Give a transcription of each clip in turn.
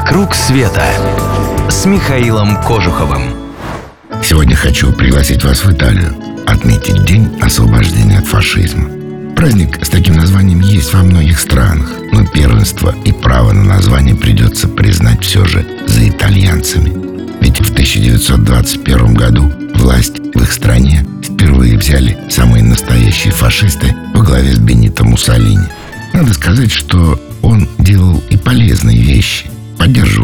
«Вокруг света» с Михаилом Кожуховым. Сегодня хочу пригласить вас в Италию отметить День освобождения от фашизма. Праздник с таким названием есть во многих странах, но первенство и право на название придется признать все же за итальянцами. Ведь в 1921 году власть в их стране впервые взяли самые настоящие фашисты во главе с Бенито Муссолини. Надо сказать, что он делал и полезные вещи.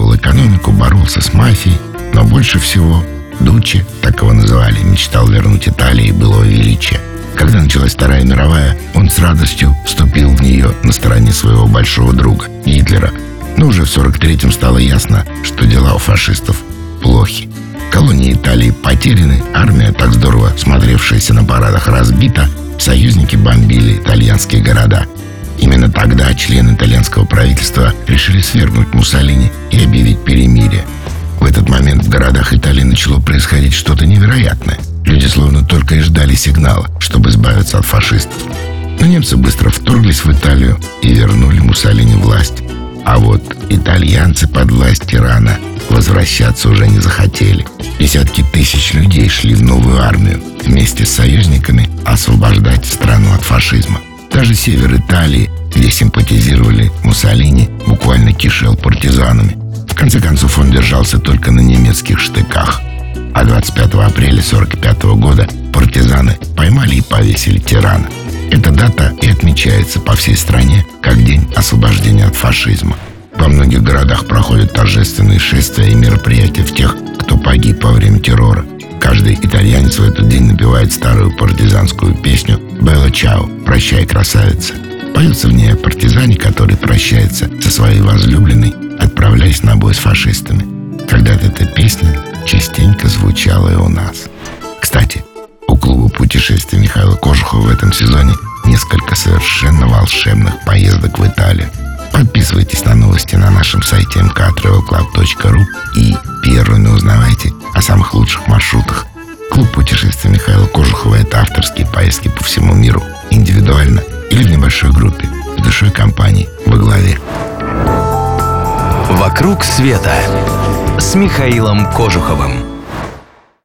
Поддерживал экономику, боролся с мафией, но больше всего Дучи, так его называли, мечтал вернуть Италии былое величие. Когда началась Вторая мировая, он с радостью вступил в нее на стороне своего большого друга, Гитлера. Но уже в 43-м стало ясно, что дела у фашистов плохи. Колонии Италии потеряны, армия, так здорово смотревшаяся на парадах, разбита, союзники бомбили итальянские города. Именно тогда члены итальянского правительства решили свергнуть Муссолини и объявить перемирие. В этот момент в городах Италии начало происходить что-то невероятное. Люди словно только и ждали сигнала, чтобы избавиться от фашистов. Но немцы быстро вторглись в Италию и вернули Муссолини власть. А вот итальянцы под власть тирана возвращаться уже не захотели. Десятки тысяч людей шли в новую армию вместе с союзниками освобождать страну от фашизма. Даже север Италии, где симпатизировали Муссолини, буквально кишел партизанами. В конце концов, он держался только на немецких штыках. А 25 апреля 1945 года партизаны поймали и повесили тирана. Эта дата и отмечается по всей стране как День освобождения от фашизма. Во многих городах проходят торжественные шествия и мероприятия в тех, кто погиб во время террора. Каждый итальянец в этот день напевает старую партизанскую песню «Белла Чао» «Прощай, красавица». Поется в ней о партизане, который прощается со своей возлюбленной, отправляясь на бой с фашистами. Когда-то эта песня частенько звучала и у нас. Кстати, у клуба путешествий Михаила Кожухова в этом сезоне несколько совершенно волшебных поездок в Италию. Подписывайтесь на новости на нашем сайте mktravelclub.ru и первыми узнавайте о самых лучших маршрутах. Клуб путешествий Михаила Кожухова – это авторские поездки по всему миру, индивидуально или в небольшой группе, с душой компании во главе. «Вокруг света» с Михаилом Кожуховым.